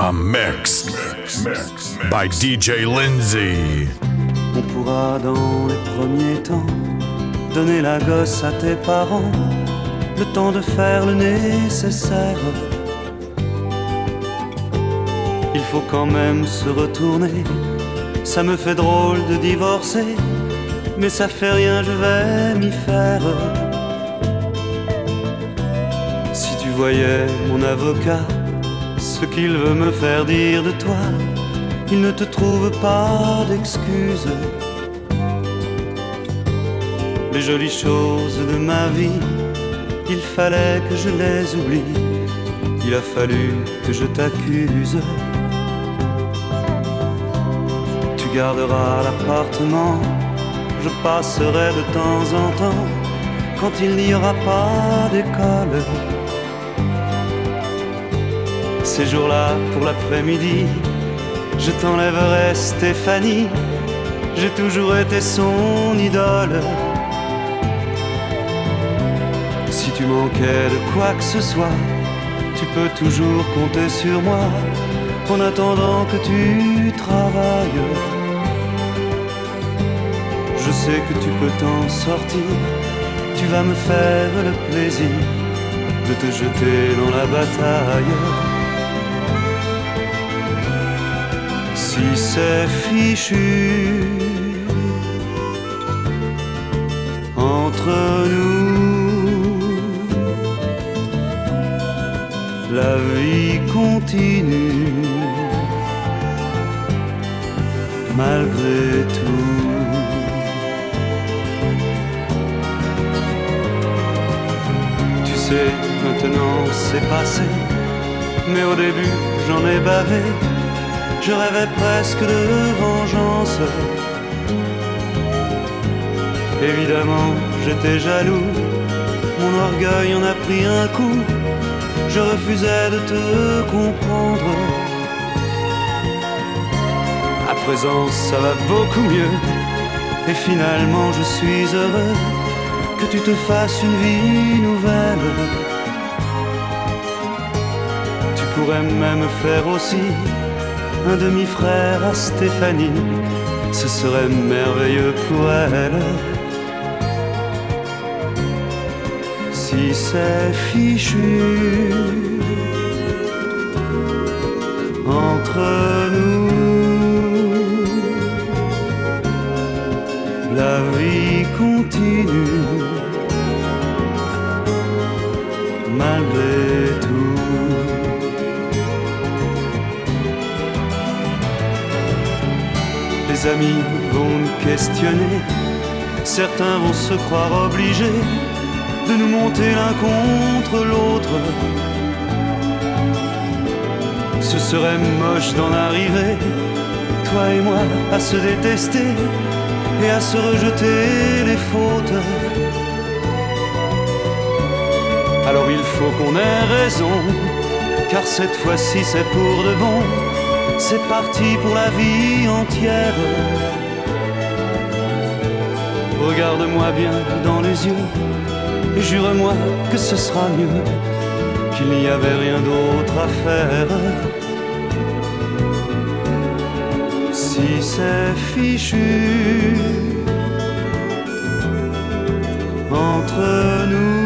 a mix by DJ Lindsay. On pourra dans les premiers temps donner la gosse à tes parents, le temps de faire le nécessaire. Il faut quand même se retourner, ça me fait drôle de divorcer, mais ça fait rien, je vais m'y faire. Si tu voyais mon avocat, ce qu'il veut me faire dire de toi, il ne te trouve pas d'excuses. Les jolies choses de ma vie, il fallait que je les oublie. Il a fallu que je t'accuse. Tu garderas l'appartement, je passerai de temps en temps quand il n'y aura pas d'école. Ces jours-là, pour l'après-midi, je t'enlèverai Stéphanie. J'ai toujours été son idole. Si tu manquais de quoi que ce soit, tu peux toujours compter sur moi en attendant que tu travailles. Je sais que tu peux t'en sortir, tu vas me faire le plaisir de te jeter dans la bataille. C'est fichu entre nous, la vie continue malgré tout. Tu sais, maintenant c'est passé, mais au début j'en ai bavé. Je rêvais presque de vengeance. Évidemment, j'étais jaloux, mon orgueil en a pris un coup. Je refusais de te comprendre. À présent, ça va beaucoup mieux. Et finalement, je suis heureux que tu te fasses une vie nouvelle. Tu pourrais même faire aussi un demi-frère à Stéphanie. Ce serait merveilleux pour elle. Si c'est fichu entre nous, la vie continue Les amis vont nous questionner, certains vont se croire obligés de nous monter l'un contre l'autre. Ce serait moche d'en arriver, toi et moi, à se détester et à se rejeter les fautes. Alors il faut qu'on ait raison, car cette fois-ci c'est pour de bon. C'est parti pour la vie entière. Regarde-moi bien dans les yeux jure-moi que ce sera mieux, qu'il n'y avait rien d'autre à faire. Si c'est fichu entre nous,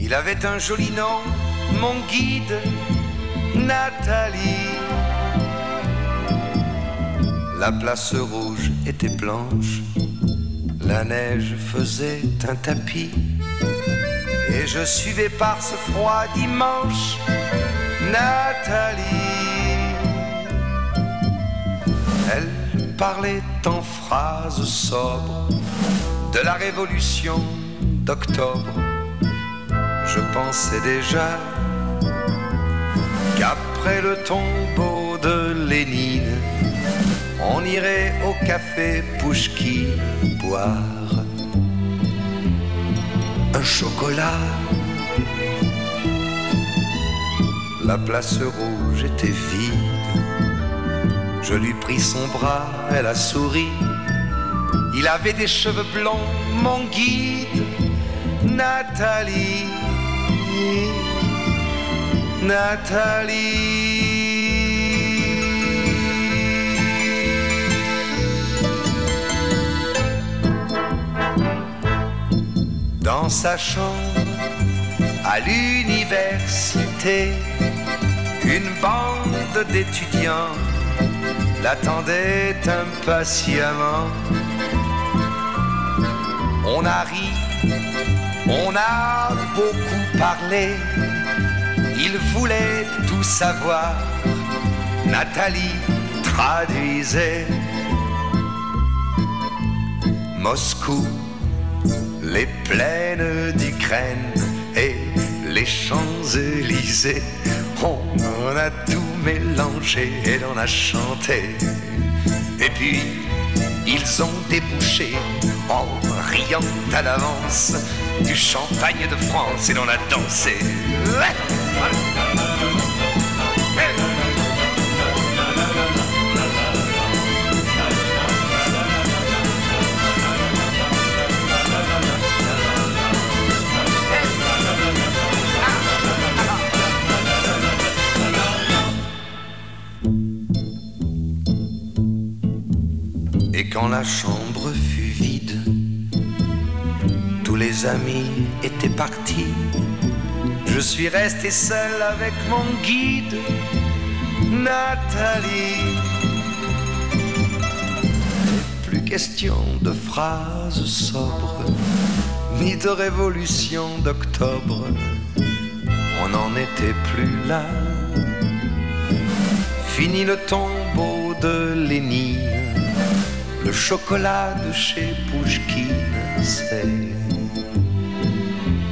Il avait un joli nom, mon guide, Nathalie. La place rouge était blanche. La neige faisait un tapis. Et je suivais par ce froid dimanche Nathalie. Elle parlait en phrases sobres de la révolution d'octobre. Je pensais déjà qu'après le tombeau de Lénine, on irait au café Pouchki boire un chocolat. La place rouge était vide. Je lui pris son bras, elle a souri. Il avait des cheveux blonds, mon guide, Nathalie. Nathalie. Dans sa chambre, à l'université, une bande d'étudiants l'attendait impatiemment. On a ri, on a beaucoup parlé, il voulait tout savoir. Nathalie traduisait Moscou, les plaines d'Ukraine et les Champs-Élysées. On en a tout mélangé et l'on a chanté. Et puis, ils ont débouché en riant à l'avance du champagne de France et l'on a dansé. Et quand la chambre amis étaient partis. Je suis resté seul avec mon guide, Nathalie. Plus question de phrases sobres, ni de révolution d'octobre. On n'en était plus là. Fini le tombeau de Lénine le chocolat de chez Pouchkine,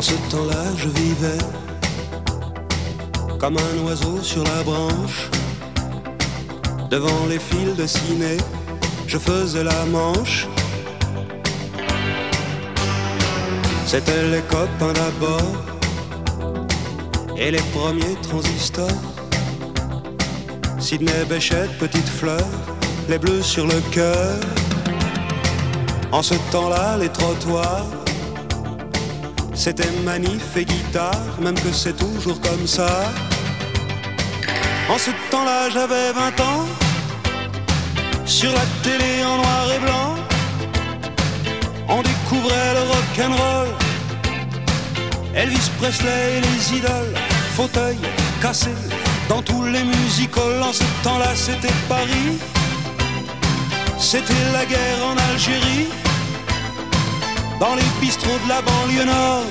En ce temps-là, je vivais comme un oiseau sur la branche. Devant les fils de ciné, je faisais la manche. C'était les copains d'abord et les premiers transistors. Sidney Béchette, petite fleur, les bleus sur le cœur. En ce temps-là, les trottoirs c'était manif et guitare, même que c'est toujours comme ça. En ce temps-là, j'avais 20 ans. Sur la télé en noir et blanc, on découvrait le rock'n'roll. Elvis Presley et les idoles, fauteuil cassé dans tous les musicals. En ce temps-là, c'était Paris. C'était la guerre en Algérie dans les bistrots de la banlieue nord.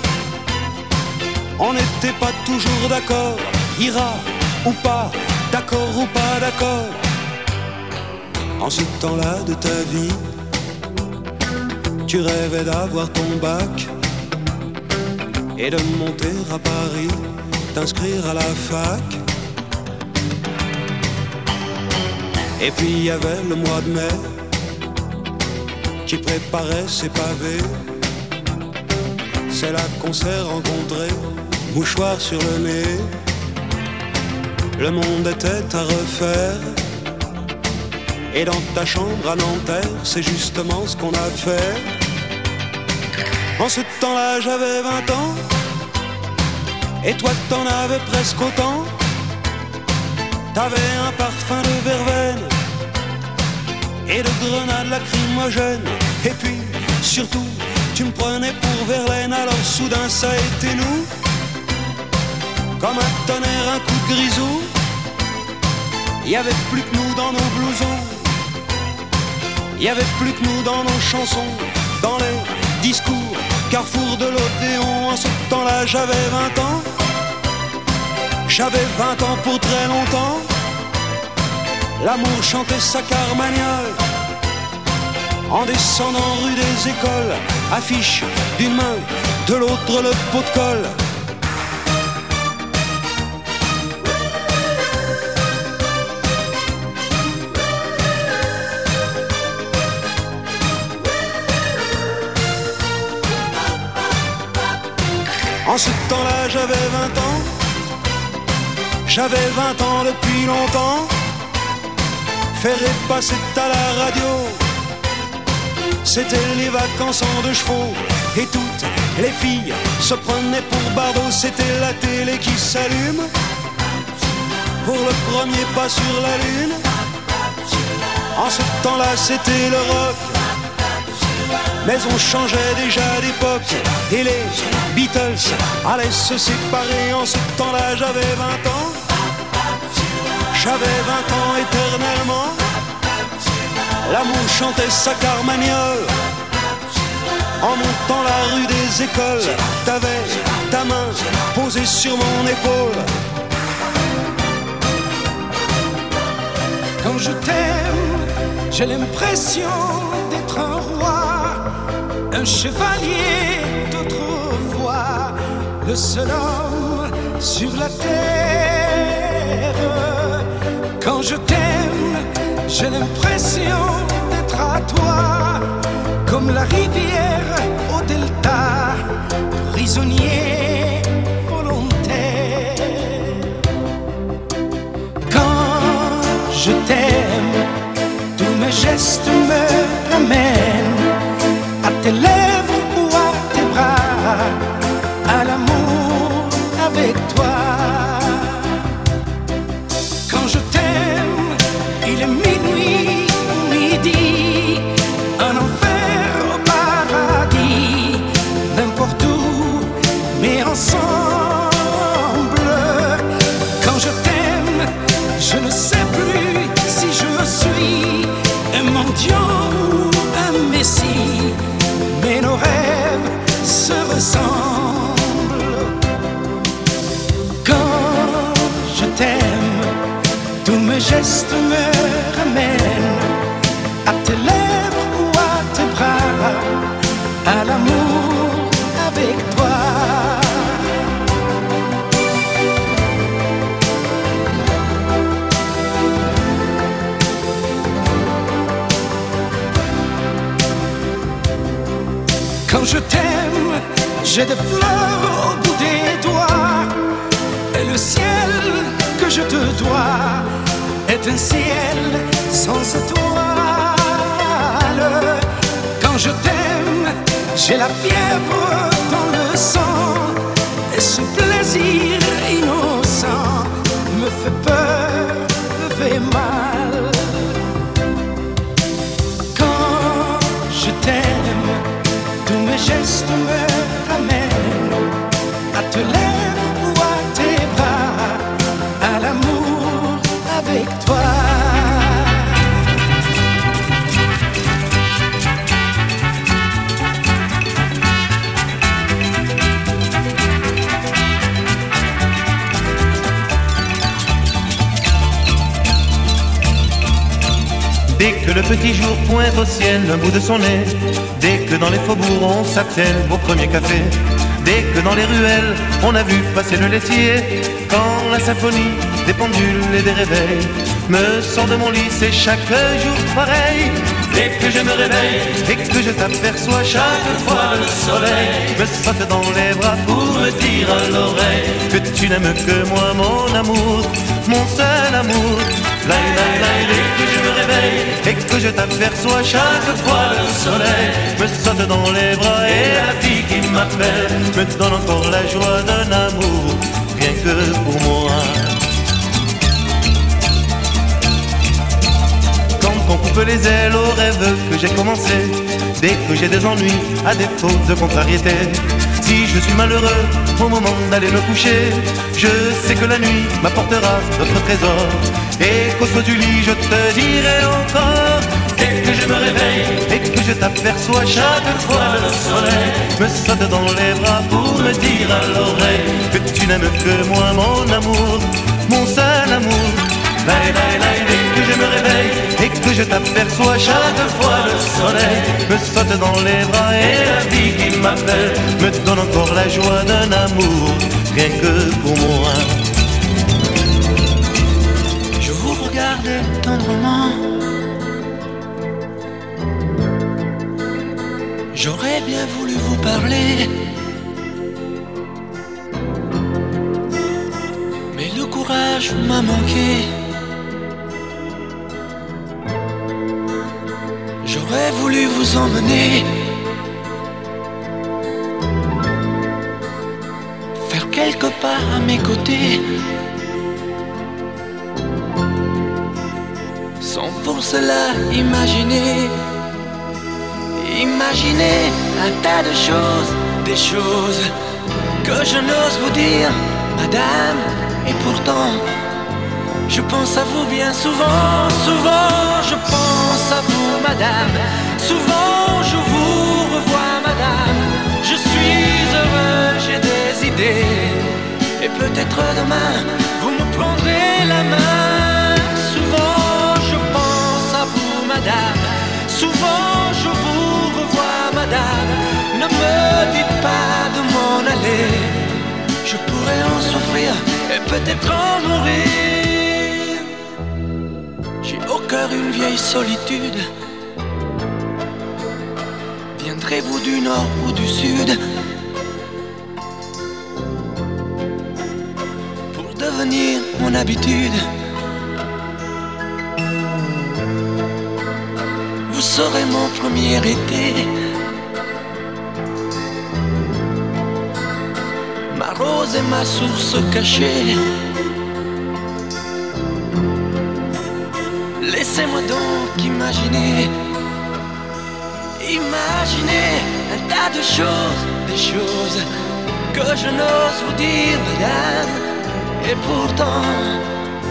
On n'était pas toujours d'accord, ira ou pas, d'accord ou pas d'accord. En ce temps-là de ta vie, tu rêvais d'avoir ton bac et de monter à Paris, t'inscrire à la fac. Et puis il y avait le mois de mai qui préparait ses pavés c'est là qu'on s'est rencontrés, mouchoir sur le nez. Le monde était à refaire. Et dans ta chambre à Nanterre, c'est justement ce qu'on a fait. En ce temps-là, j'avais 20 ans. Et toi, t'en avais presque autant. T'avais un parfum de verveine et de grenades lacrymogènes. Et puis, surtout, tu me prenais pour Verlaine, alors soudain ça a été nous. Comme un tonnerre, un coup de grisou. Il y avait plus que nous dans nos blousons. Il y avait plus que nous dans nos chansons, dans les discours, carrefour de l'Odéon. En ce temps-là, j'avais 20 ans. J'avais 20 ans pour très longtemps. L'amour chantait sa carmagnole en descendant rue des écoles, affiche d'une main, de l'autre le pot de colle. En ce temps-là, j'avais 20 ans. J'avais 20 ans depuis longtemps. Faire passer à la radio c'était les vacances en deux chevaux et toutes les filles se prenaient pour Bardot. C'était la télé qui s'allume pour le premier pas sur la lune. En ce temps-là, c'était le rock. Mais on changeait déjà d'époque et les Beatles allaient se séparer. En ce temps-là, j'avais 20 ans. J'avais 20 ans éternellement. L'amour chantait sa carmagnole. En montant la rue des écoles T'avais ta main posée sur mon épaule. Quand je t'aime, j'ai l'impression d'être un roi Un chevalier d'autrefois Le seul homme sur la terre. Quand je t'aime, j'ai l'impression d'être à toi, comme la rivière au delta, prisonnier volontaire. Quand je t'aime, tous mes gestes me ramènent à tes lèvres gestes me ramènent à tes lèvres ou à tes bras, à l'amour avec toi. Quand je t'aime, j'ai des fleurs un ciel sans étoiles. Quand je t'aime, j'ai la fièvre dans le sang. Et ce plaisir innocent me fait peur, me fait mal. Quand je t'aime, tous mes gestes me ramènent que le petit jour pointe au ciel un bout de son nez, dès que dans les faubourgs on s'attelle au premier café, dès que dans les ruelles on a vu passer le laitier, quand la symphonie des pendules et des réveils me sort de mon lit, c'est chaque jour pareil. Dès que je me réveille et que je t'aperçois chaque fois le soleil me saute dans les bras pour me dire à l'oreille que tu n'aimes que moi, mon amour, mon seul amour. Dès que je me réveille et que je t'aperçois chaque fois le soleil me saute dans les bras et la vie qui m'appelle me donne encore la joie d'un amour, rien que pour moi. Quand on coupe les ailes aux rêves que j'ai commencé, dès que j'ai des ennuis, à défaut de contrariété. Si je suis malheureux au moment d'aller me coucher, je sais que la nuit m'apportera notre trésor. Et qu'au saut du lit, je te dirai encore. Dès que je me réveille et que je t'aperçois chaque fois le soleil me saute dans les bras pour me dire à l'oreille que tu n'aimes que moi, mon amour, mon seul amour. Laï, laï, dès que je me réveille que je t'aperçois chaque fois le soleil me saute dans les bras et la vie qui m'appelle me donne encore la joie d'un amour, rien que pour moi. Je vous regarde tendrement. J'aurais bien voulu vous parler. Mais le courage m'a manqué. J'aurais voulu vous emmener. Faire quelques pas à mes côtés. Sans pour cela imaginer, imaginer un tas de choses, des choses que je n'ose vous dire, madame. Et pourtant, je pense à vous bien souvent, souvent je pense à vous, madame. Souvent je vous revois, madame. Je suis heureux, j'ai des idées. Et peut-être demain, vous me prendrez la main. Souvent je pense à vous, madame. Souvent je vous revois, madame. Ne me dites pas de m'en aller. Je pourrais en souffrir et peut-être en mourir. Au cœur une vieille solitude. Viendrez-vous du nord ou du sud? Pour devenir mon habitude? Vous serez mon premier été. Ma rose et ma source cachée. Laissez-moi donc imaginer, imaginer un tas de choses, des choses que je n'ose vous dire, madame. Et pourtant,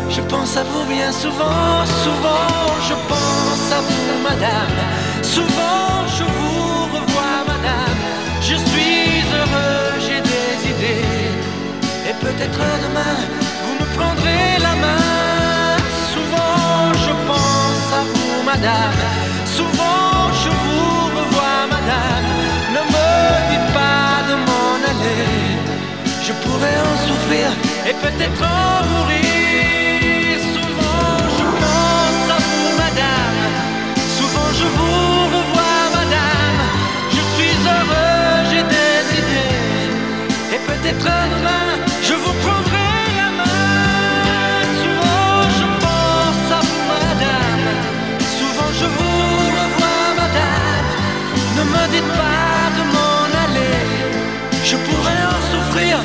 je pense à vous bien souvent, souvent je pense à vous, madame. Souvent je vous revois, madame. Je suis heureux, j'ai des idées. Et peut-être demain, vous me prendrez la main. Souvent je vous revois, madame. Ne me dites pas de m'en aller. Je pourrais en souffrir et peut-être en mourir. Souvent je pense à vous, madame. Souvent je vous revois, madame. Je suis heureux, j'ai des idées. Et peut-être demain, Dites pas de m'en aller. Je pourrais en souffrir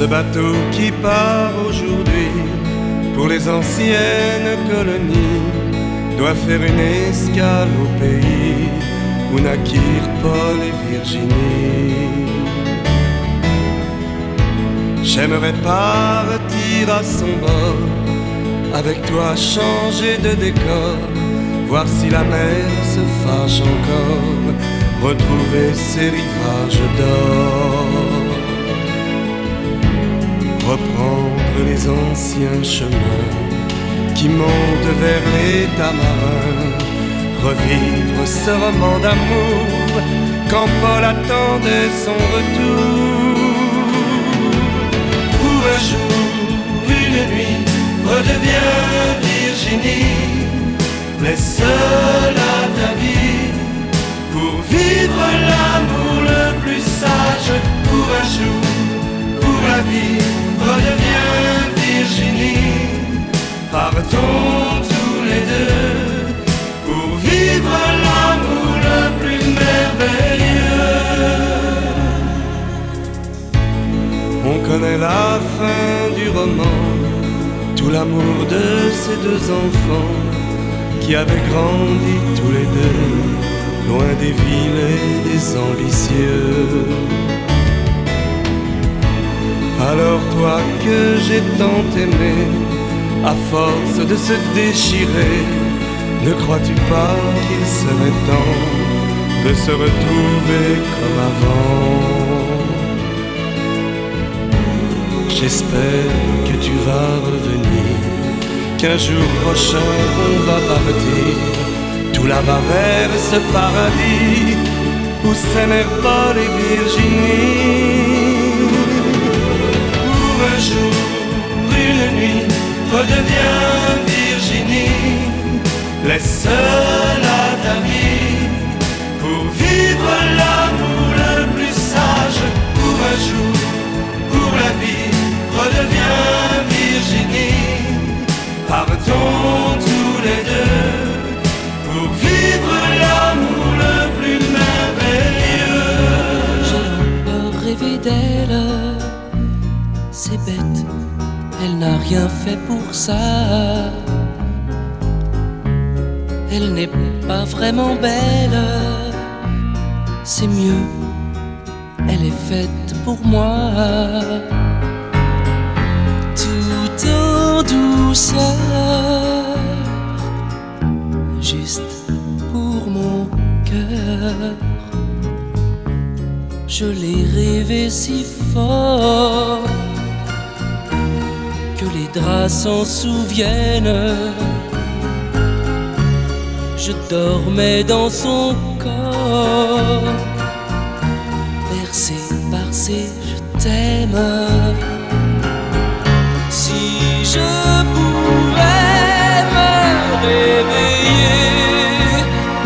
Ce bateau qui part aujourd'hui pour les anciennes colonies doit faire une escale au pays où naquirent Paul et Virginie. J'aimerais partir à son bord, avec toi changer de décor, voir si la mer se fâche encore, retrouver ses rivages d'or reprendre les anciens chemins qui montent vers les tamarins, revivre ce roman d'amour quand Paul attendait son retour. Pour un jour, une nuit, redeviens Virginie, laisse-la ta vie pour vivre l'amour le plus sage pour un jour la vie, redeviens Virginie. Partons tous les deux pour vivre l'amour le plus merveilleux. On connaît la fin du roman, tout l'amour de ces deux enfants qui avaient grandi tous les deux, loin des villes et des ambitieux. Alors toi que j'ai tant aimé, à force de se déchirer, ne crois-tu pas qu'il serait temps de se retrouver comme avant? J'espère que tu vas revenir, qu'un jour prochain on va partir, tout là-bas vers ce paradis où s'aimèrent Paul et Virginie jour, une nuit, redeviens Virginie. Laisse-la ta vie pour vivre l'amour le plus sage. Pour un jour, pour la vie, redeviens Virginie. Partons tous les deux pour vivre l'amour le plus merveilleux. J'ai encore rêvé d'elle bête, elle n'a rien fait pour ça. Elle n'est pas vraiment belle, c'est mieux, elle est faite pour moi. Tout en douceur, juste pour mon cœur, je l'ai rêvé si fort s'en souviennent. Je dormais dans son corps, bercé par ses je t'aime. Si je pouvais me réveiller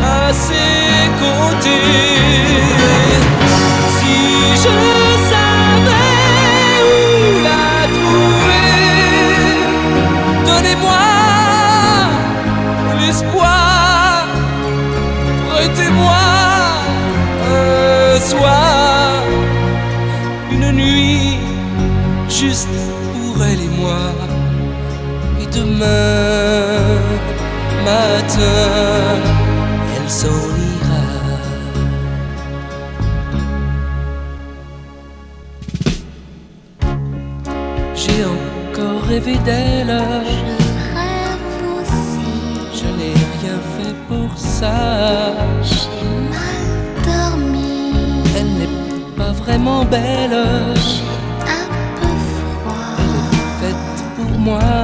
à ses côtés. soir, une nuit juste pour elle et moi. Et demain matin, elle s'en ira. J'ai encore rêvé d'elle tellement belle. J'ai un peu froid. Elle est faite pour moi.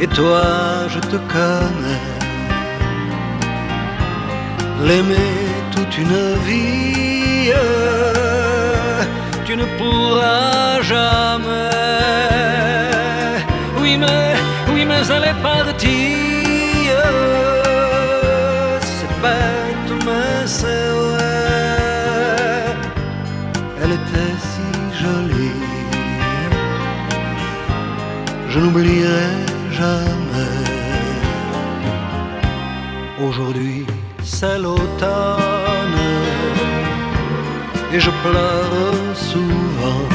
Et toi, je te connais, l'aimer toute une vie, tu ne pourras jamais. Oui, mais, oui, mais elle est partie, c'est bête, mais c'est. N'oublierai jamais. Aujourd'hui, c'est l'automne et je pleure souvent.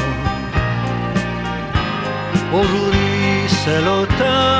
Aujourd'hui, c'est l'automne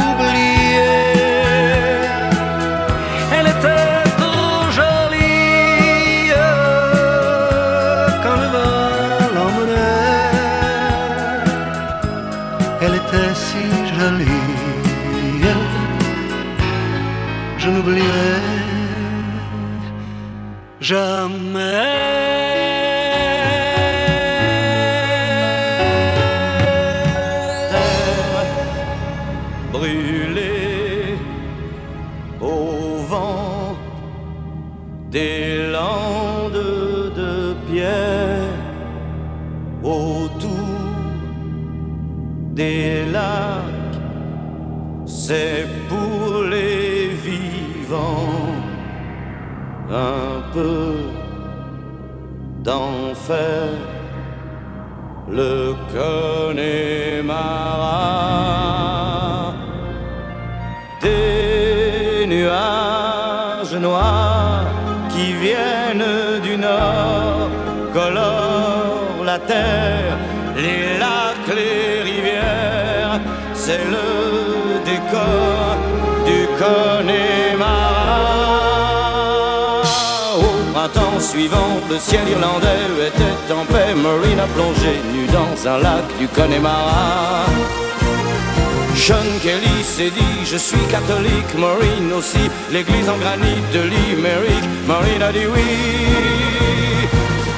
jamais. D'enfer. Le Connemara des nuages noirs qui viennent du nord colorent la terre, les lacs, les rivières, c'est le décor du Connemara. Suivant, le ciel irlandais était en paix. Marine a plongé nu dans un lac du Connemara. Sean Kelly s'est dit je suis catholique, Maureen aussi, l'église en granit de Limerick, Maureen a dit oui.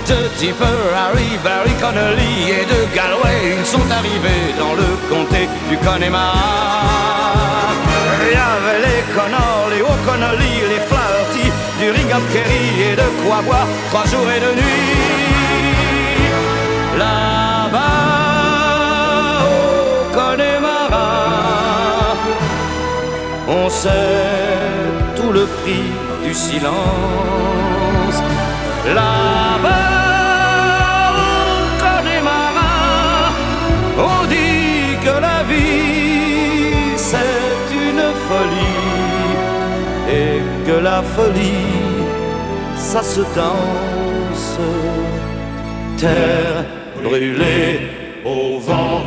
De Tipper, Harry, Barry Connolly et de Galway, ils sont arrivés dans le comté du Connemara. Il y avait les Connors, les O'Connolly, les du Ringham Kerry et de quoi boire trois jours et deux nuits. Là-bas, au Connemara, on sait tout le prix du silence. Là-bas, la folie ça se danse. Terre brûlée au vent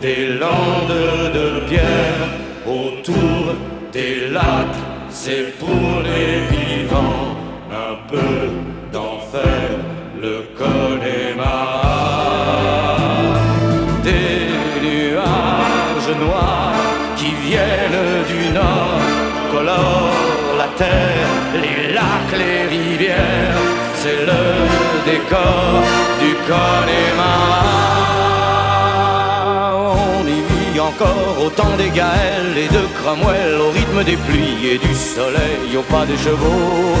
des landes de pierre autour des lacs, c'est pour les vivants un peu les rivières, c'est le décor du Connemara. On y vit encore au temps des Gaëls et de Cromwell, au rythme des pluies et du soleil, au pas des chevaux.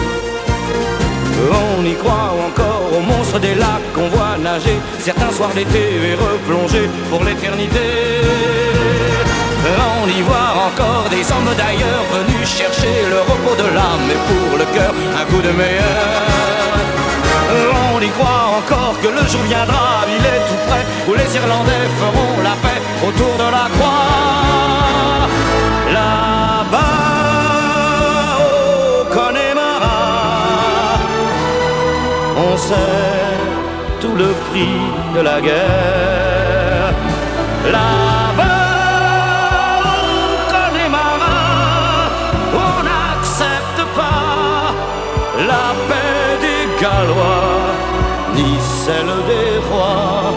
On y croit encore aux monstres des lacs qu'on voit nager certains soirs d'été et replonger pour l'éternité. On y voit encore des hommes d'ailleurs venus de l'âme et pour le cœur un coup de meilleur. On y croit encore que le jour viendra, il est tout près, où les Irlandais feront la paix autour de la croix. Là-bas, au Connemara, on sait tout le prix de la guerre. Là-bas, celle des rois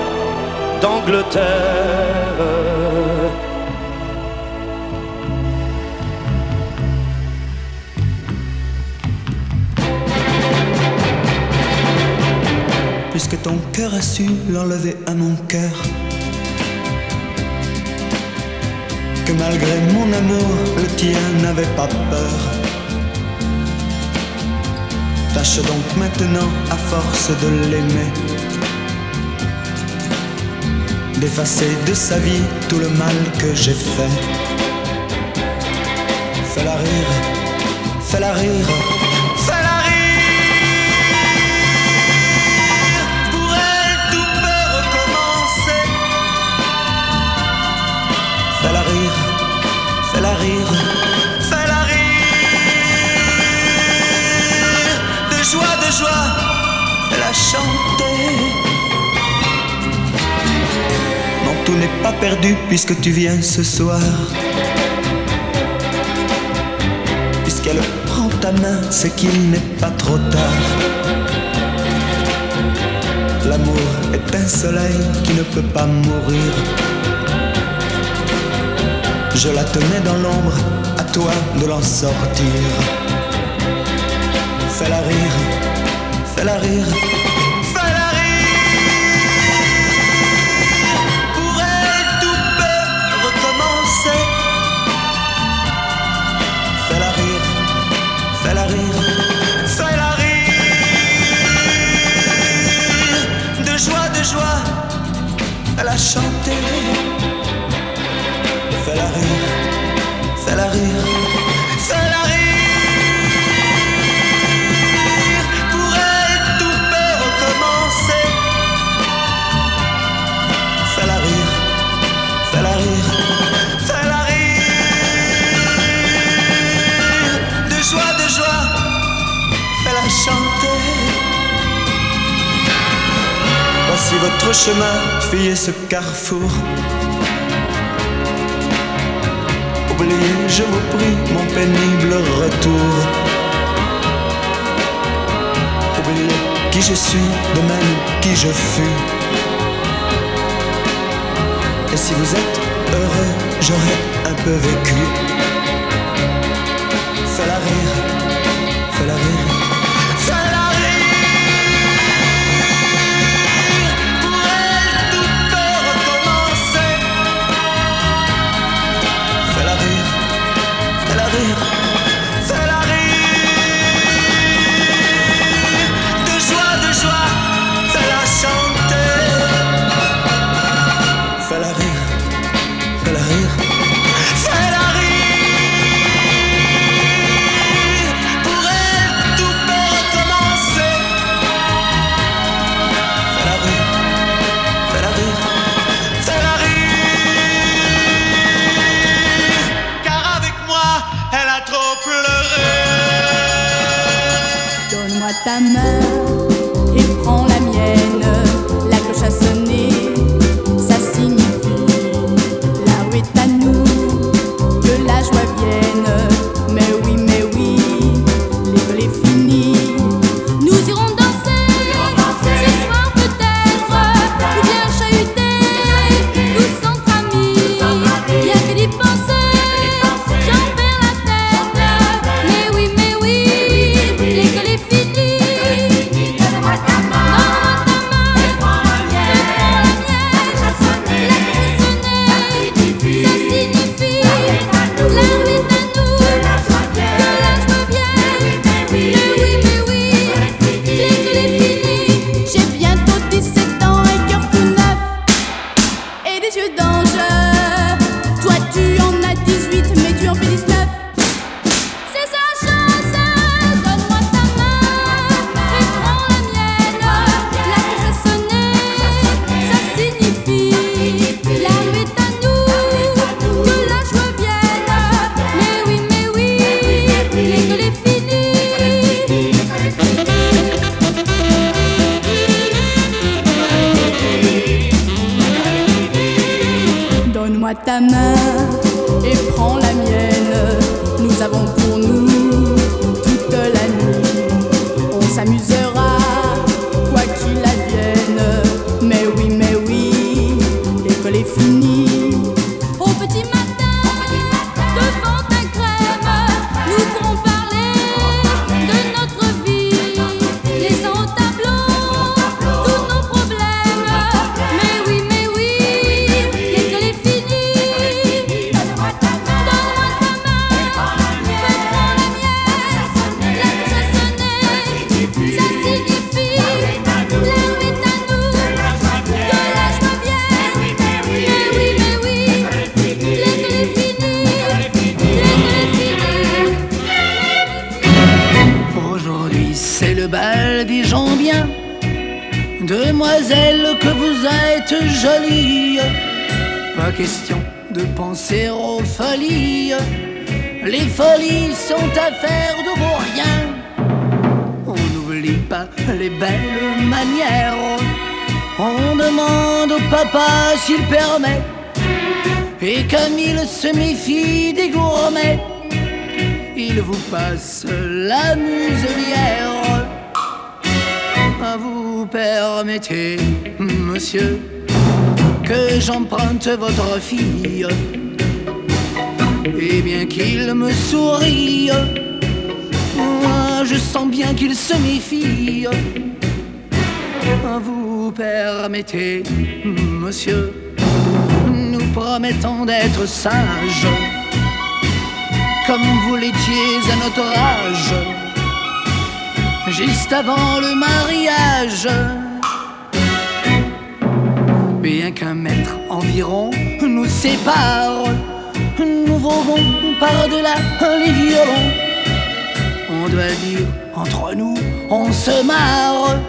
d'Angleterre. Puisque ton cœur a su l'enlever à mon cœur. Que malgré mon amour, le tien n'avait pas peur. Tâche donc maintenant, à force de l'aimer, d'effacer de sa vie tout le mal que j'ai fait. Fais-la rire, fais-la rire, fais-la rire. Pour elle, tout peut recommencer. Fais-la rire, fais-la rire, joie, fais-la chanter. Non, tout n'est pas perdu puisque tu viens ce soir. Puisqu'elle prend ta main, c'est qu'il n'est pas trop tard. L'amour est un soleil qui ne peut pas mourir. Je la tenais dans l'ombre, à toi de l'en sortir. Fais-la rire, fais-la rire, Votre chemin, fuyez ce carrefour. Oubliez, je vous prie, mon pénible retour. Oubliez qui je suis, de même qui je fus. Et si vous êtes heureux, j'aurais un peu vécu. Donne-moi ta main que j'emprunte votre fille. Et bien qu'il me sourie, moi je sens bien qu'il se méfie. Vous permettez, monsieur, nous promettons d'être sages, comme vous l'étiez à notre âge, juste avant le mariage. Bien qu'un mètre environ nous sépare, nous volons par-delà les violons. On doit dire entre nous, on se marre.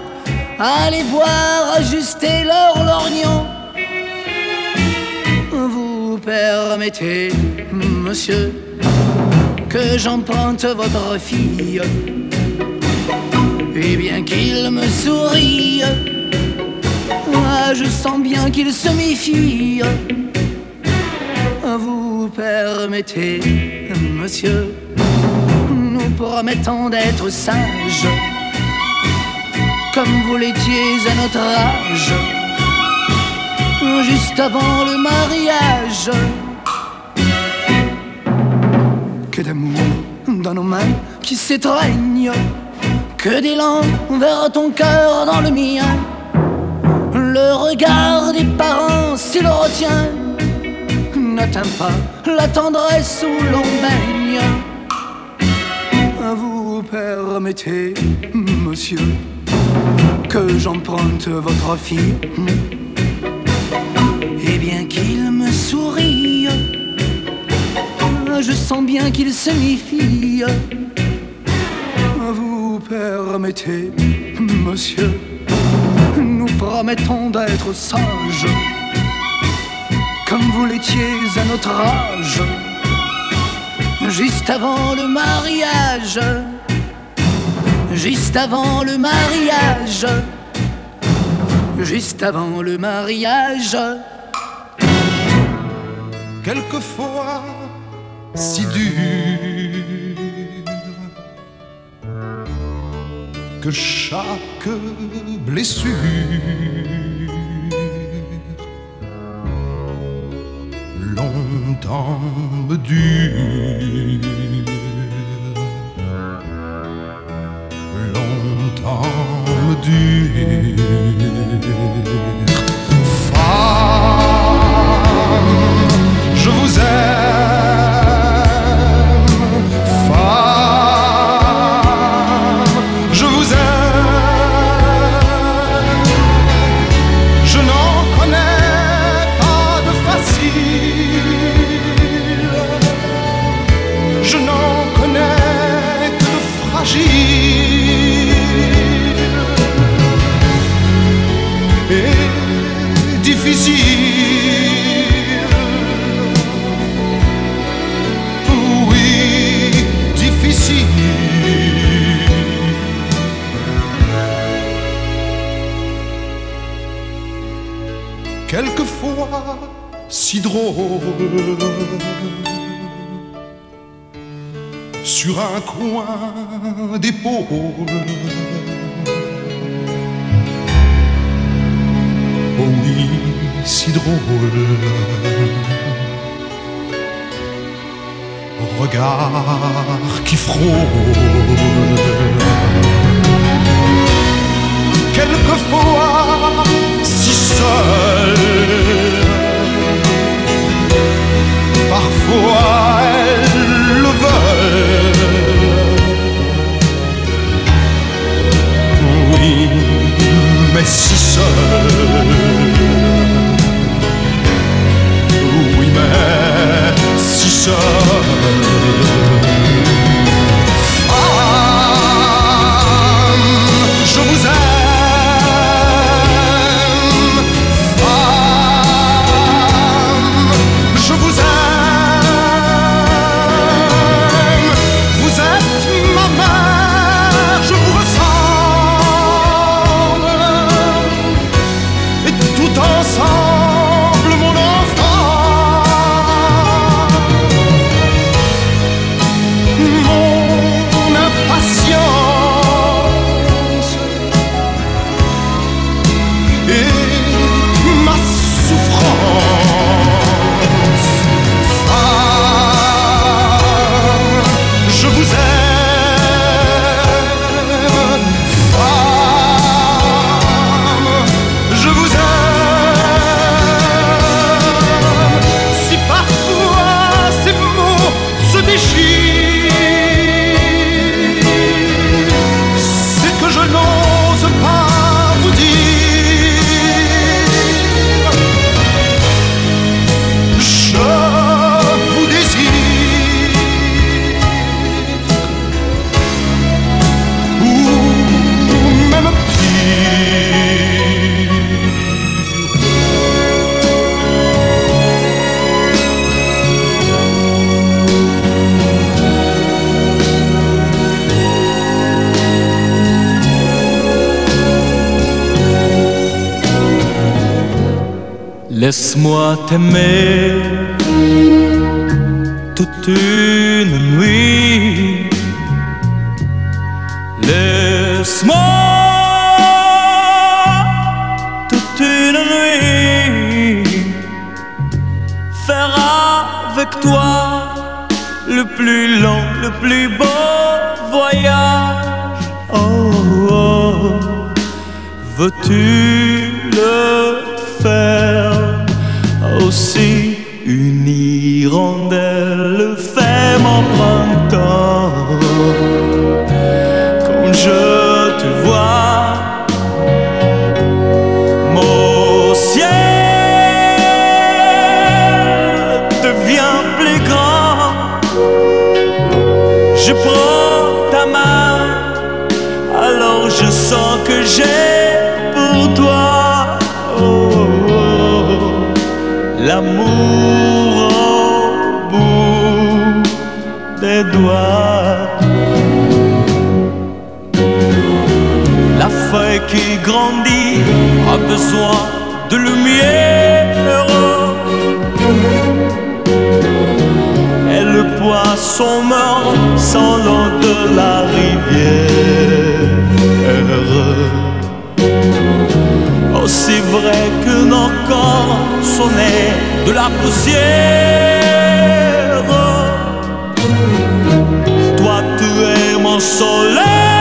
Allez voir ajuster leur lorgnon. Vous permettez, monsieur, que j'emprunte votre fille. Et bien qu'il me sourie, je sens bien qu'il se méfie. Vous permettez, monsieur, nous promettons d'être sages, comme vous l'étiez à notre âge, juste avant le mariage. Que d'amour dans nos mains qui s'étreignent, que d'élan vers ton cœur dans le mien. Le regard des parents, s'il le retient, n'atteint pas la tendresse où l'on baigne. Vous permettez, monsieur, que j'emprunte votre fille? Et bien qu'il me sourie, je sens bien qu'il se méfie. Vous permettez, monsieur, promettons d'être sages, comme vous l'étiez à notre âge, juste avant le mariage, juste avant le mariage, juste avant le mariage. Quelquefois si dur que chaque blessure longtemps me dure, longtemps me dure. Femme, je vous aime, sur un coin d'épaule. Oh oui, si drôle. Regard qui frôle. Quelquefois si seul. Parfois elles le veulent. Oui, mais si seul. Oui, mais si seul. t'aimer toute une nuit. Laisse-moi toute une nuit faire avec toi le plus long, le plus beau voyage. Oh, oh, oh. veux-tu? l'amour au bout des doigts. La feuille qui grandit a besoin de lumière. Et le poisson meurt sans l'eau de la rivière. vrai que nos corps sonnaient de la poussière. Toi, tu es mon soleil.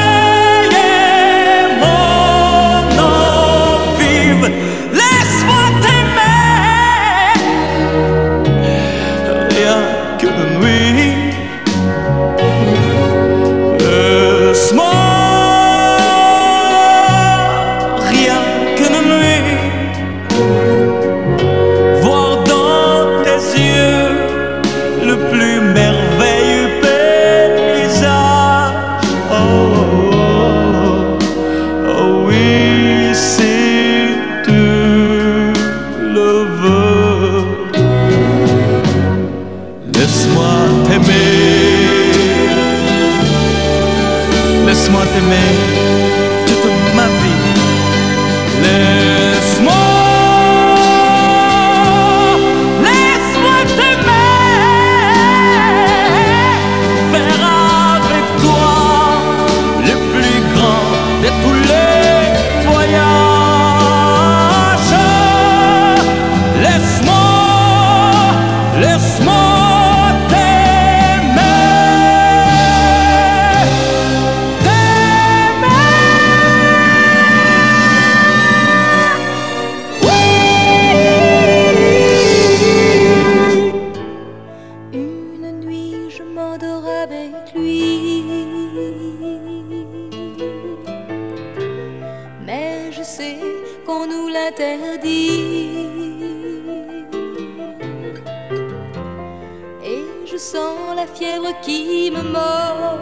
fièvre qui me mord,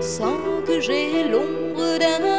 sans que j'ai l'ombre d'un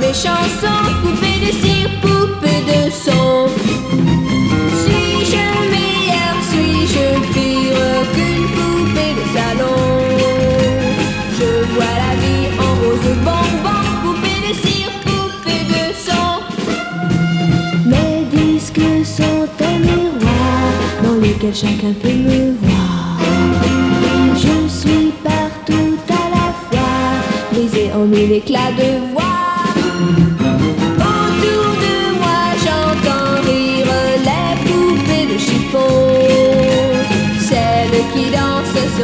mes chansons, poupée de cire, poupée de son. Suis-je meilleur, suis-je pire qu'une poupée de salon Je vois la vie en rose bonbon, poupée de cire, poupée de son. Mes disques sont un miroir dans lequel chacun peut me voir. Je suis partout à la fois, brisée en mille éclats de.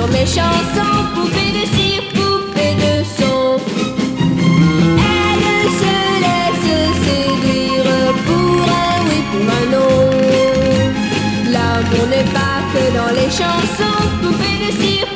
Sur mes chansons, poupées de cire, poupées de son. Elles se laissent séduire pour un oui, pour un non. L'amour n'est pas que dans les chansons, poupées de cire,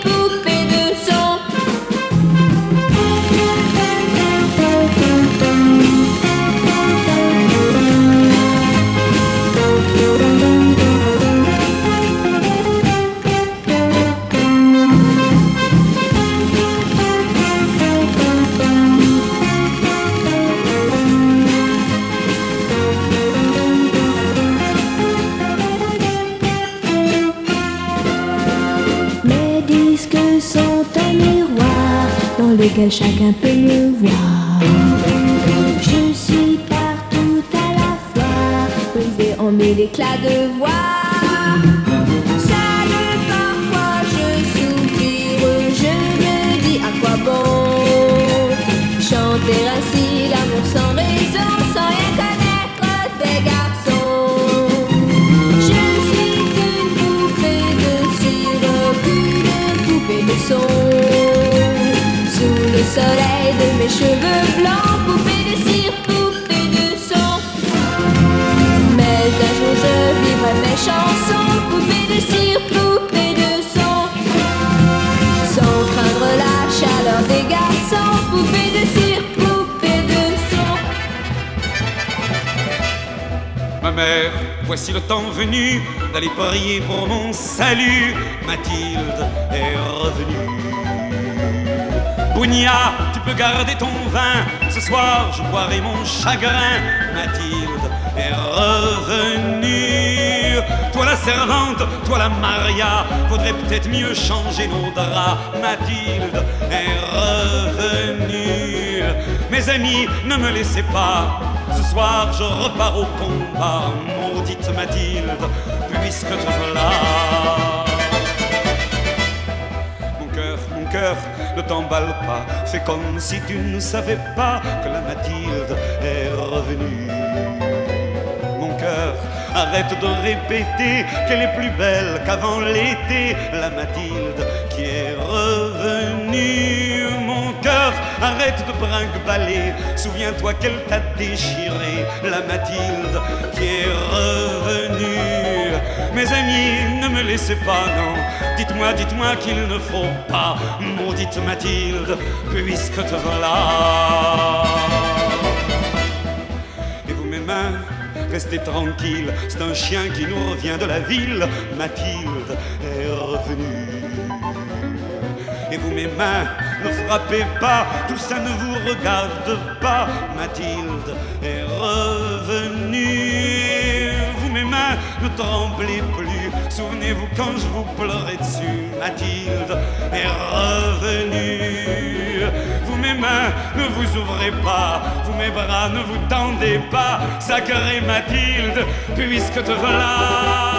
chacun peut me voir. Je suis partout à la fois, brisé en mille éclats de voix. Seul parfois je soupire, je me dis à quoi bon chanter ainsi soleil de mes cheveux blancs, poupée de cire, poupée de son. Mais un jour je vivrai mes chansons, poupée de cire, poupée de son. Sans craindre la chaleur des garçons, poupée de cire, poupée de son. Ma mère, voici le temps venu d'aller prier pour mon salut. Mathilde Tu peux garder ton vin. Ce soir, je boirai mon chagrin. Mathilde est revenue. Toi la servante, toi la Maria, faudrait peut-être mieux changer nos draps. Mathilde est revenue. Mes amis, ne me laissez pas. Ce soir, je repars au combat. Ne t'emballe pas. Fais comme si tu ne savais pas que la Mathilde est revenue. Mon cœur, arrête de répéter qu'elle est plus belle qu'avant l'été. La Mathilde qui est revenue. Mon cœur, arrête de brinque-baller. Souviens-toi qu'elle t'a déchiré. La Mathilde qui est revenue. Mes amis, ne me laissez pas, non. Dites-moi, dites-moi qu'il ne faut pas. Maudite Mathilde, puisque te voilà. Et vous, mes mains, restez tranquilles. C'est un chien qui nous revient de la ville. Mathilde est revenue. Et vous, mes mains, ne frappez pas, tout ça ne vous regarde pas. Mathilde est tremblez plus. Souvenez-vous quand je vous pleurais dessus. Mathilde est revenue. Vous, mes mains, ne vous ouvrez pas. Vous, mes bras, ne vous tendez pas. Sacrée Mathilde, puisque te voilà.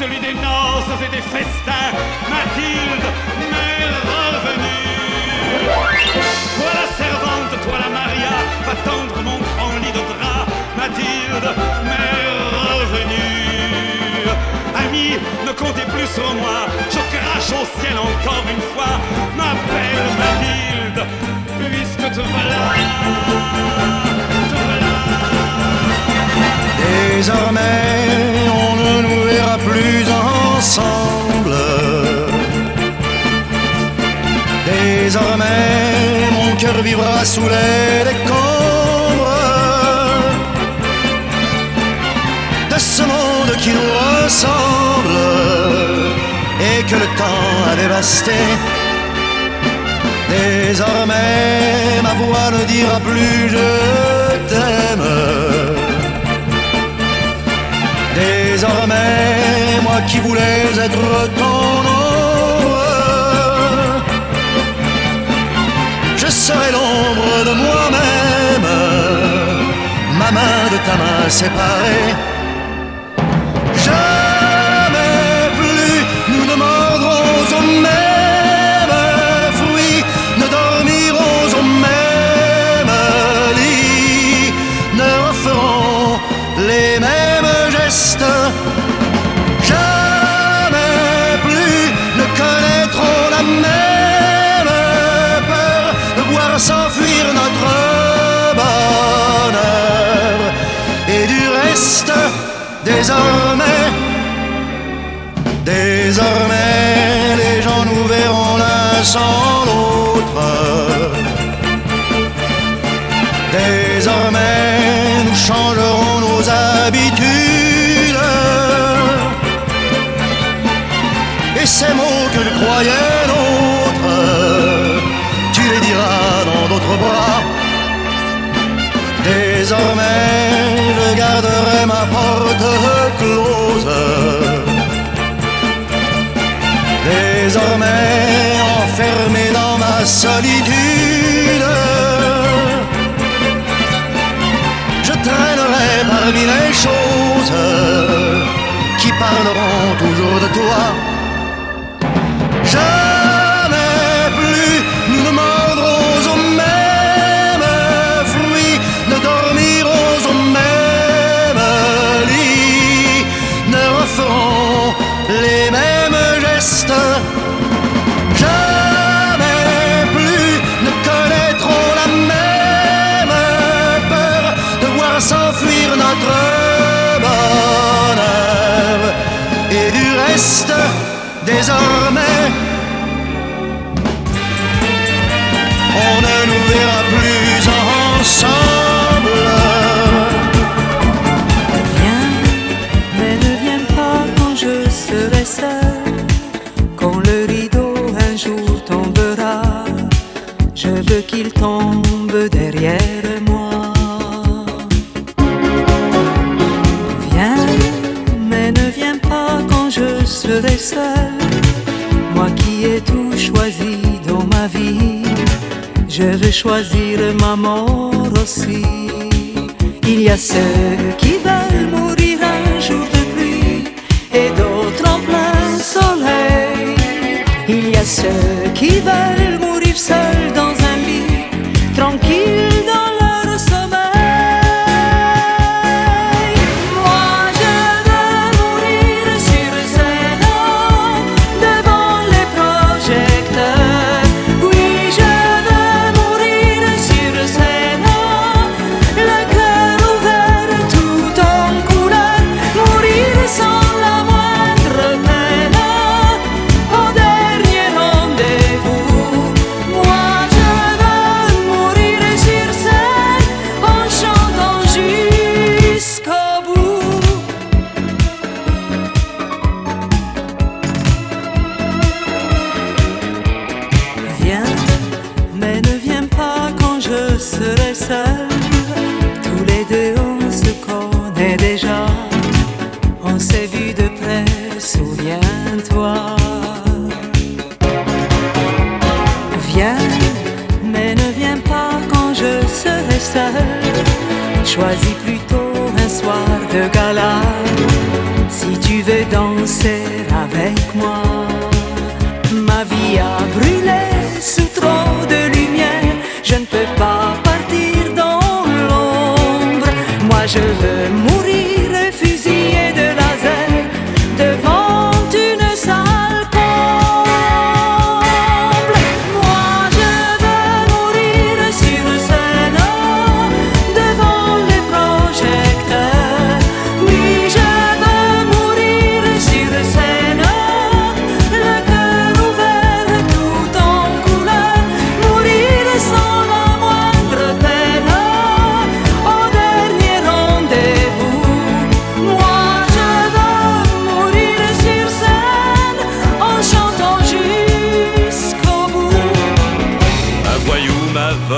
Celui des noces et des festins. Mathilde m'est revenue. Toi la servante, toi la Maria, va tendre mon grand lit de drap. Mathilde m'est revenue. Amis, ne comptez plus sur moi, je crache au ciel encore une fois. M'appelle Mathilde, puisque te voilà. Te voilà. Désormais, on ne nous verra plus ensemble. Désormais, mon cœur vivra sous les décombres de ce monde qui nous ressemble et que le temps a dévasté. Désormais, ma voix ne dira plus je t'aime. qui voulais être ton ombre. Je serai l'ombre de moi-même, ma main de ta main séparée désormais, désormais, les gens nous verront l'un sans l'autre. Désormais, nous changerons nos habitudes. Et ces mots que je croyais nôtres, tu les diras dans d'autres bras. Désormais, je garderai ma porte close. Désormais, enfermé dans ma solitude, je traînerai parmi les choses qui parleront toujours de toi. Derrière moi. Viens, mais ne viens pas quand je serai seul. Moi qui ai tout choisi dans ma vie, je veux choisir ma mort aussi. Il y a ceux qui veulent mourir un jour de pluie et d'autres en plein soleil. Il y a ceux qui veulent mourir seuls dans Choisis plutôt un soir de gala. Si tu veux danser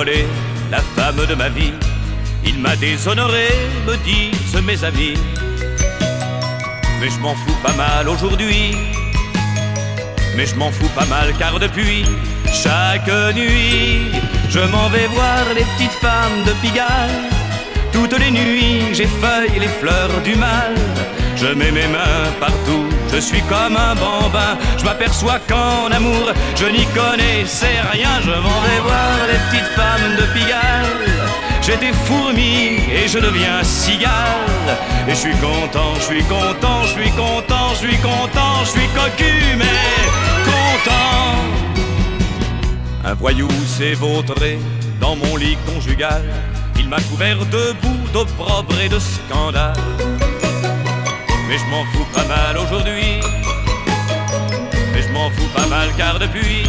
la femme de ma vie. Il m'a déshonoré, me disent mes amis. Mais je m'en fous pas mal aujourd'hui. Mais je m'en fous pas mal car depuis Chaque nuit, je m'en vais voir les petites femmes de Pigalle. Toutes les nuits, j'effeuille les fleurs du mal. Je mets mes mains partout, je suis comme un bambin. Je m'aperçois qu'en amour, je n'y connaissais rien. Je m'en vais voir les petites femmes de Pigalle. J'étais fourmi et je deviens cigale. Et je suis content, je suis content, je suis content, je suis content, je suis cocu, mais content. Un voyou s'est vautré dans mon lit conjugal. Il m'a couvert de boue, d'opprobre et de scandale. Mais je m'en fous pas mal aujourd'hui. Mais je m'en fous pas mal car depuis,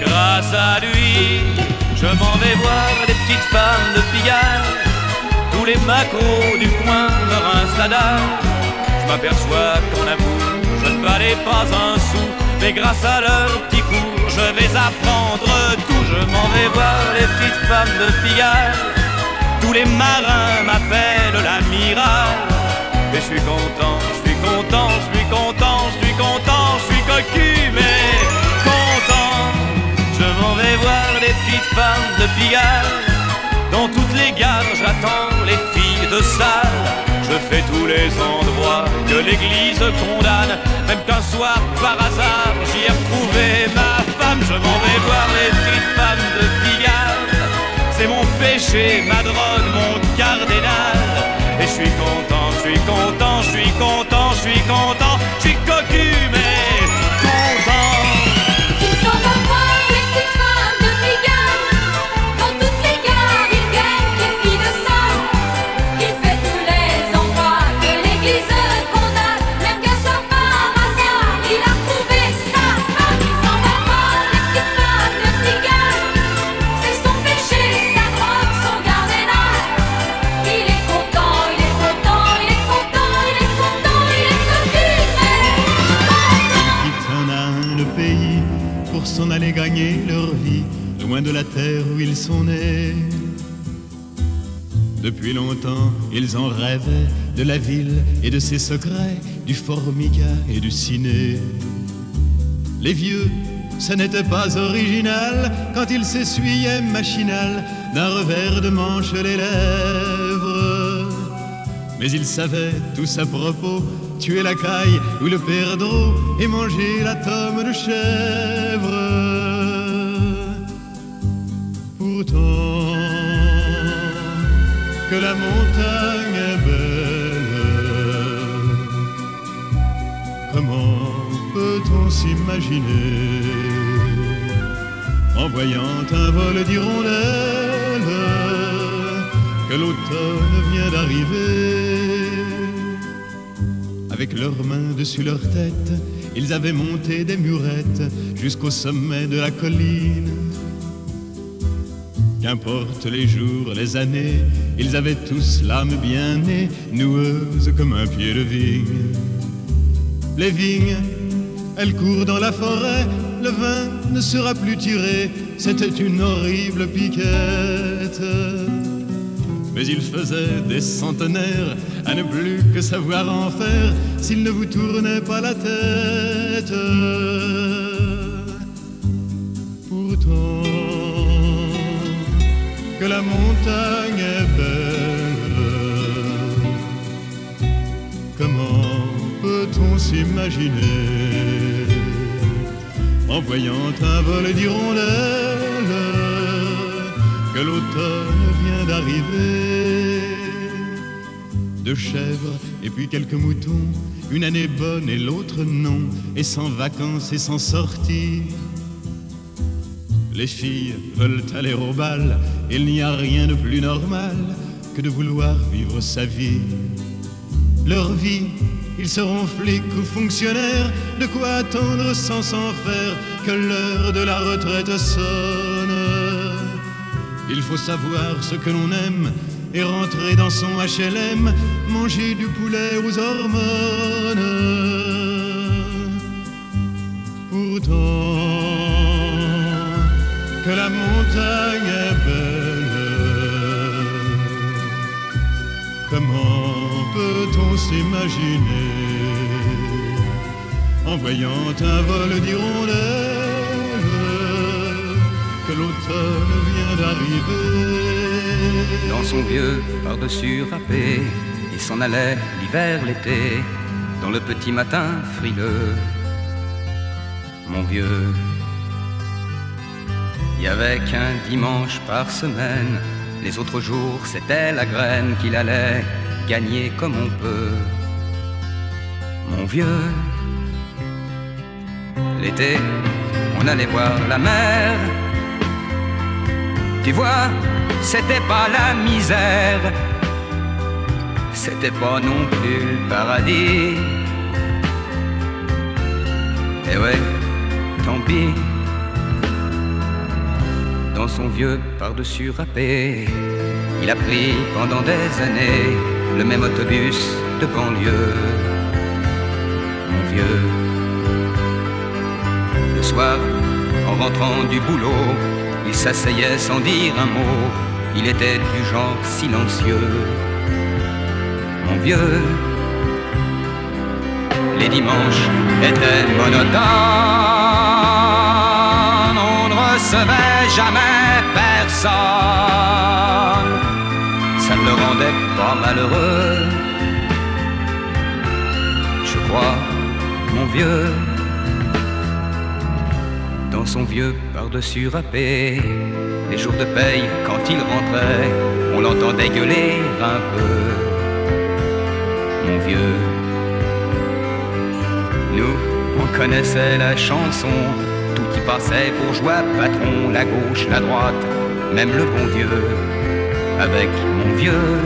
grâce à lui, je m'en vais voir les petites femmes de Pigalle. Tous les macros du coin me rincent la. Je m'aperçois qu'en amour, je ne valais pas un sou. Mais grâce à leur petit cours, je vais apprendre tout. Je m'en vais voir les petites femmes de Pigalle. Tous les marins m'appellent l'amiral. Et je suis content, je suis content, je suis content, je suis content, je suis cocu, mais content. Je m'en vais voir les petites femmes de Pigalle. Dans toutes les gares, j'attends les filles de salle. Je fais tous les endroits que l'église condamne. Même qu'un soir, par hasard, j'y ai retrouvé ma femme. Je m'en vais voir les petites femmes de Pigalle. C'est mon péché, ma drogue, mon cardinal. Et je suis content, je suis content, je suis content, je suis content, je suis cocu, mais content. Depuis longtemps, ils en rêvaient de la ville et de ses secrets, du formica et du ciné. Les vieux, ça n'était pas original quand ils s'essuyaient machinal d'un revers de manche les lèvres. Mais ils savaient tous à propos tuer la caille ou le perdreau et manger la tome de chèvre. Pourtant, la montagne est belle, comment peut-on s'imaginer en voyant un vol d'hirondelles que l'automne vient d'arriver? Avec leurs mains dessus leur tête, ils avaient monté des murettes jusqu'au sommet de la colline. Qu'importe les jours, les années, ils avaient tous l'âme bien née, noueuse comme un pied de vigne. Les vignes, elles courent dans la forêt, le vin ne sera plus tiré, c'était une horrible piquette. Mais il faisait des centenaires à ne plus que savoir en faire s'il ne vous tournait pas la tête. Pourtant, que la montagne est belle, comment peut-on s'imaginer en voyant un vol d'hirondelles que l'automne vient d'arriver? Deux chèvres et puis quelques moutons, une année bonne et l'autre non, et sans vacances et sans sortie. Les filles veulent aller au bal, il n'y a rien de plus normal que de vouloir vivre sa vie. Leur vie, ils seront flics ou fonctionnaires, de quoi attendre sans s'en faire que l'heure de la retraite sonne. Il faut savoir ce que l'on aime et rentrer dans son HLM, manger du poulet aux hormones. Pourtant, la montagne est belle, comment peut-on s'imaginer en voyant un vol d'hirondelles que l'automne vient d'arriver? Dans son vieux par-dessus râpé, il s'en allait l'hiver, l'été, dans le petit matin frileux. Mon vieux, il y avait qu'un dimanche par semaine, les autres jours c'était la graine qu'il allait gagner comme on peut. Mon vieux, l'été, on allait voir la mer. Tu vois, c'était pas la misère, c'était pas non plus le paradis. Et ouais, tant pis. Dans son vieux par-dessus râpé, il a pris pendant des années le même autobus de banlieue. Mon vieux, le soir, en rentrant du boulot, il s'asseyait sans dire un mot. Il était du genre silencieux. Mon vieux, les dimanches étaient monotones. Recevait jamais personne. Ça ne le rendait pas malheureux. Je crois, mon vieux, dans son vieux par-dessus râpé. Les jours de paye, quand il rentrait, on l'entendait gueuler un peu. Mon vieux, nous, on connaissait la chanson, tout y passait pour joie patron, la gauche, la droite, même le bon Dieu, avec mon vieux.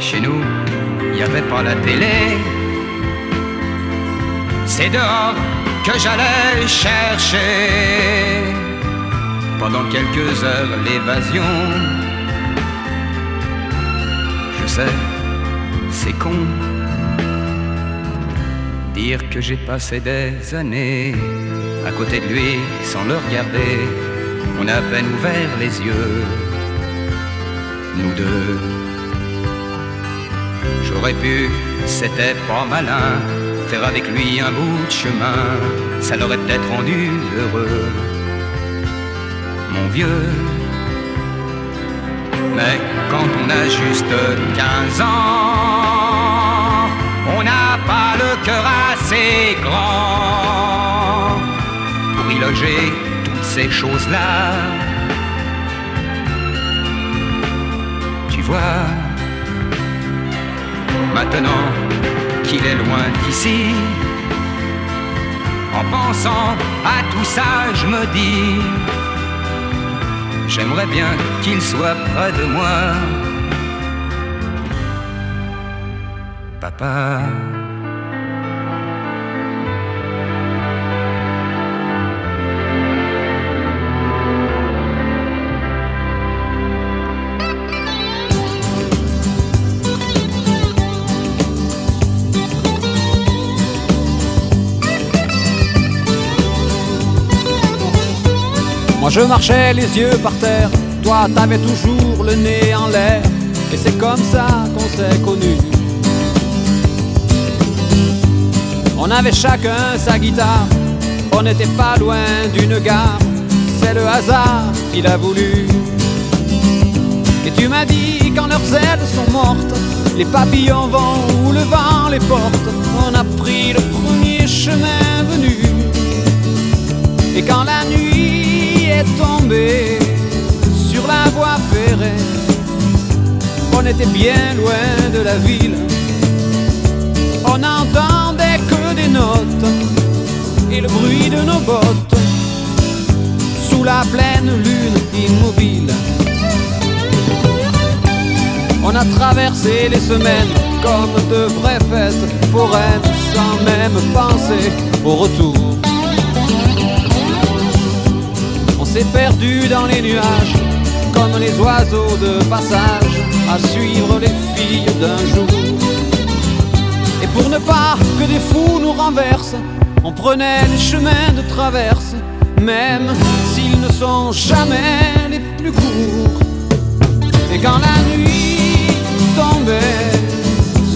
Chez nous, il n'y avait pas la télé, c'est dehors que j'allais chercher pendant quelques heures l'évasion. Je sais, c'est con dire que j'ai passé des années à côté de lui sans le regarder. On a à peine ouvert les yeux, nous deux. J'aurais pu, c'était pas malin, faire avec lui un bout de chemin, ça l'aurait peut-être rendu heureux. Mon vieux, mais quand on a juste 15 ans, on n'a pas cœur assez grand pour y loger toutes ces choses-là. Tu vois, maintenant qu'il est loin d'ici, en pensant à tout ça, je me dis, j'aimerais bien qu'il soit près de moi. Papa. Je marchais les yeux par terre, toi t'avais toujours le nez en l'air, et c'est comme ça qu'on s'est connus. On avait chacun sa guitare, on n'était pas loin d'une gare, c'est le hasard qui l'a voulu. Et tu m'as dit quand leurs ailes sont mortes, les papillons vont où le vent les porte, on a pris le premier chemin venu. Et quand la nuit est tombée sur la voie ferrée, on était bien loin de la ville. On n'entendait que des notes et le bruit de nos bottes sous la pleine lune immobile. On a traversé les semaines comme de vraies fêtes foraines sans même penser au retour. S'est perdu dans les nuages comme les oiseaux de passage à suivre les filles d'un jour. Et pour ne pas que des fous nous renversent, on prenait les chemins de traverse, même s'ils ne sont jamais les plus courts. Et quand la nuit tombait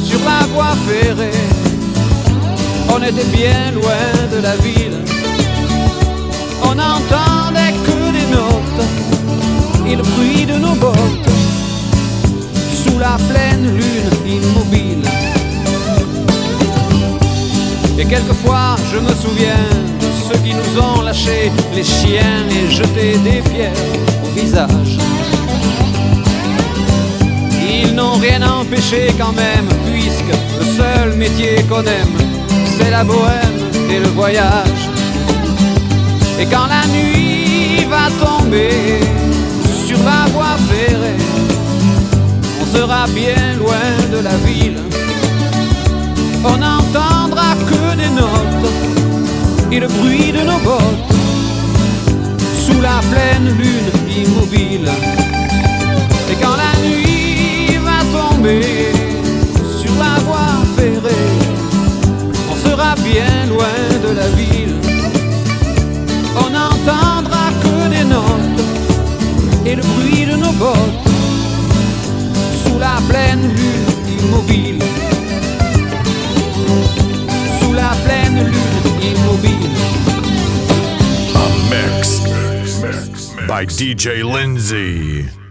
sur la voie ferrée, on était bien loin de la ville. On entend et le bruit de nos bottes sous la pleine lune immobile. Et quelquefois je me souviens de ceux qui nous ont lâchés les chiens et jeté des pierres au visage. Ils n'ont rien empêché quand même, puisque le seul métier qu'on aime, c'est la bohème et le voyage. Et quand la nuit va tomber sur la voie ferrée, on sera bien loin de la ville. On n'entendra que des notes et le bruit de nos bottes sous la pleine lune immobile. Et quand la nuit va tomber sur la voie ferrée, on sera bien loin de la ville. Et le bruit de nos bottes sous la pleine lune immobile. Sous la pleine lune immobile. A mix by DJ Lindsay.